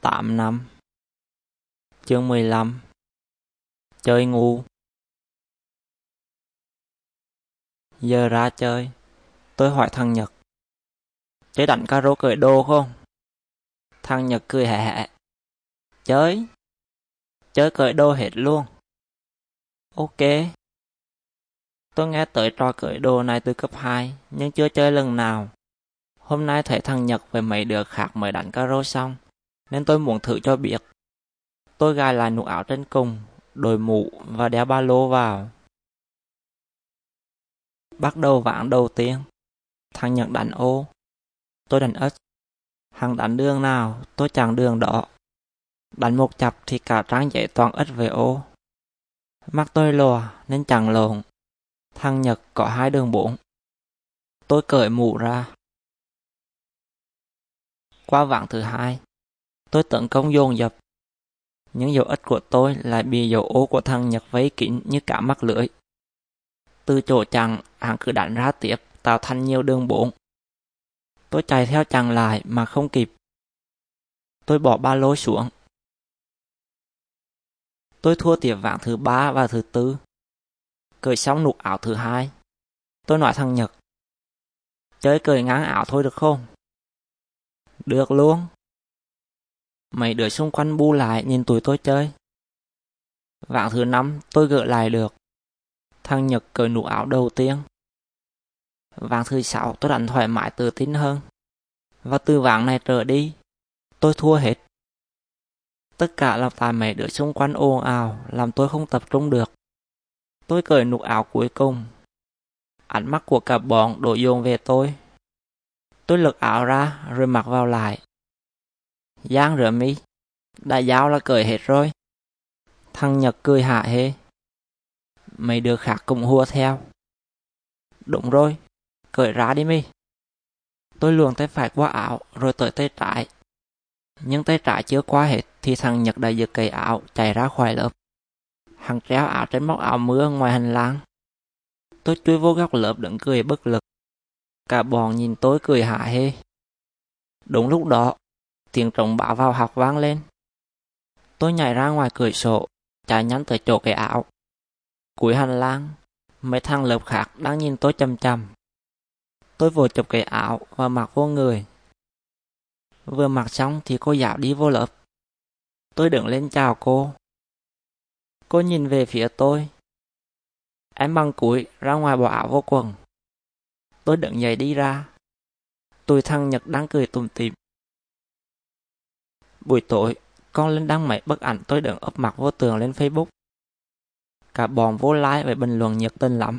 8 năm. Chương 15 Chơi ngu. Giờ ra chơi. Tôi hỏi thằng Nhật. Chơi đánh caro cởi đồ không? Thằng Nhật cười hẹ hẹ. Chơi. Chơi cởi đồ hết luôn. Ok. Tôi nghe tới trò cởi đồ này từ cấp 2 Nhưng chưa chơi lần nào. Hôm nay thấy thằng Nhật với mấy đứa khác mới đánh caro xong nên tôi muốn thử cho biết. Tôi gài lại nụ áo trên cùng, đội mũ và đeo ba lô vào. Bắt đầu ván đầu tiên, thằng Nhật đánh ô, tôi đánh ếch. Hằng đánh đường nào, tôi chẳng đường đó. Đánh một chập thì cả trang giấy toàn ếch về ô. Mắt tôi lùa nên chẳng lộn. Thằng Nhật có hai đường bốn. Tôi cởi mũ ra. Qua vạn thứ hai, Tôi tấn công dồn dập. Những dấu ích của tôi lại bị dấu ố của thằng Nhật vấy kín như cả mắt lưỡi. Từ chỗ chặn, hắn cứ đánh ra tiếp, tạo thành nhiều đường bốn. Tôi chạy theo chặn lại mà không kịp. Tôi bỏ ba lô xuống. Tôi thua tiệp vạn thứ ba và thứ tư. Cởi xong nụ ảo thứ hai. Tôi nói thằng Nhật. Chơi cởi ngắn ảo thôi được không? Được luôn. Mấy đứa xung quanh bu lại nhìn tụi tôi chơi. Vạn thứ năm tôi gỡ lại được. Thằng Nhật cởi nụ áo đầu tiên. Vạn thứ sáu tôi đánh thoải mái tự tin hơn. Và từ vạn này trở đi, tôi thua hết. Tất cả là tại mấy đứa xung quanh ồn ào làm tôi không tập trung được. Tôi cởi nụ áo cuối cùng. Ánh mắt của cả bọn đổ dồn về tôi. Tôi lật áo ra rồi mặc vào lại. Giang rửa mi. Đại giáo là cởi hết rồi. Thằng Nhật cười hạ hê. Mấy đứa khác cũng hùa theo. Đúng rồi, cởi ra đi mi. Tôi luồn tay phải qua áo rồi tới tay trái. Nhưng tay trái chưa qua hết thì thằng Nhật đã giật cây áo chạy ra khỏi lớp. Hắn treo áo trên móc áo mưa ngoài hành lang. Tôi chui vô góc lớp đứng cười bất lực. Cả bọn nhìn tôi cười hạ hê. Đúng lúc đó, tiếng trống báo vào học vang lên. Tôi nhảy ra ngoài cửa sổ, chạy nhắn tới chỗ cái áo. Cuối hành lang, mấy thằng lớp khác đang nhìn tôi chầm chầm. Tôi vội chụp cái áo và mặc vô người. Vừa mặc xong thì cô giáo đi vô lớp. Tôi đứng lên chào cô. Cô nhìn về phía tôi. Em bằng cúi ra ngoài bỏ áo vô quần. Tôi đứng dậy đi ra. Tụi thằng Nhật đang cười tùm tìm. Buổi tối, con lên đăng mấy bức ảnh tôi đứng ấp mặt vô tường lên Facebook. Cả bọn vô like và bình luận nhiệt tình lắm.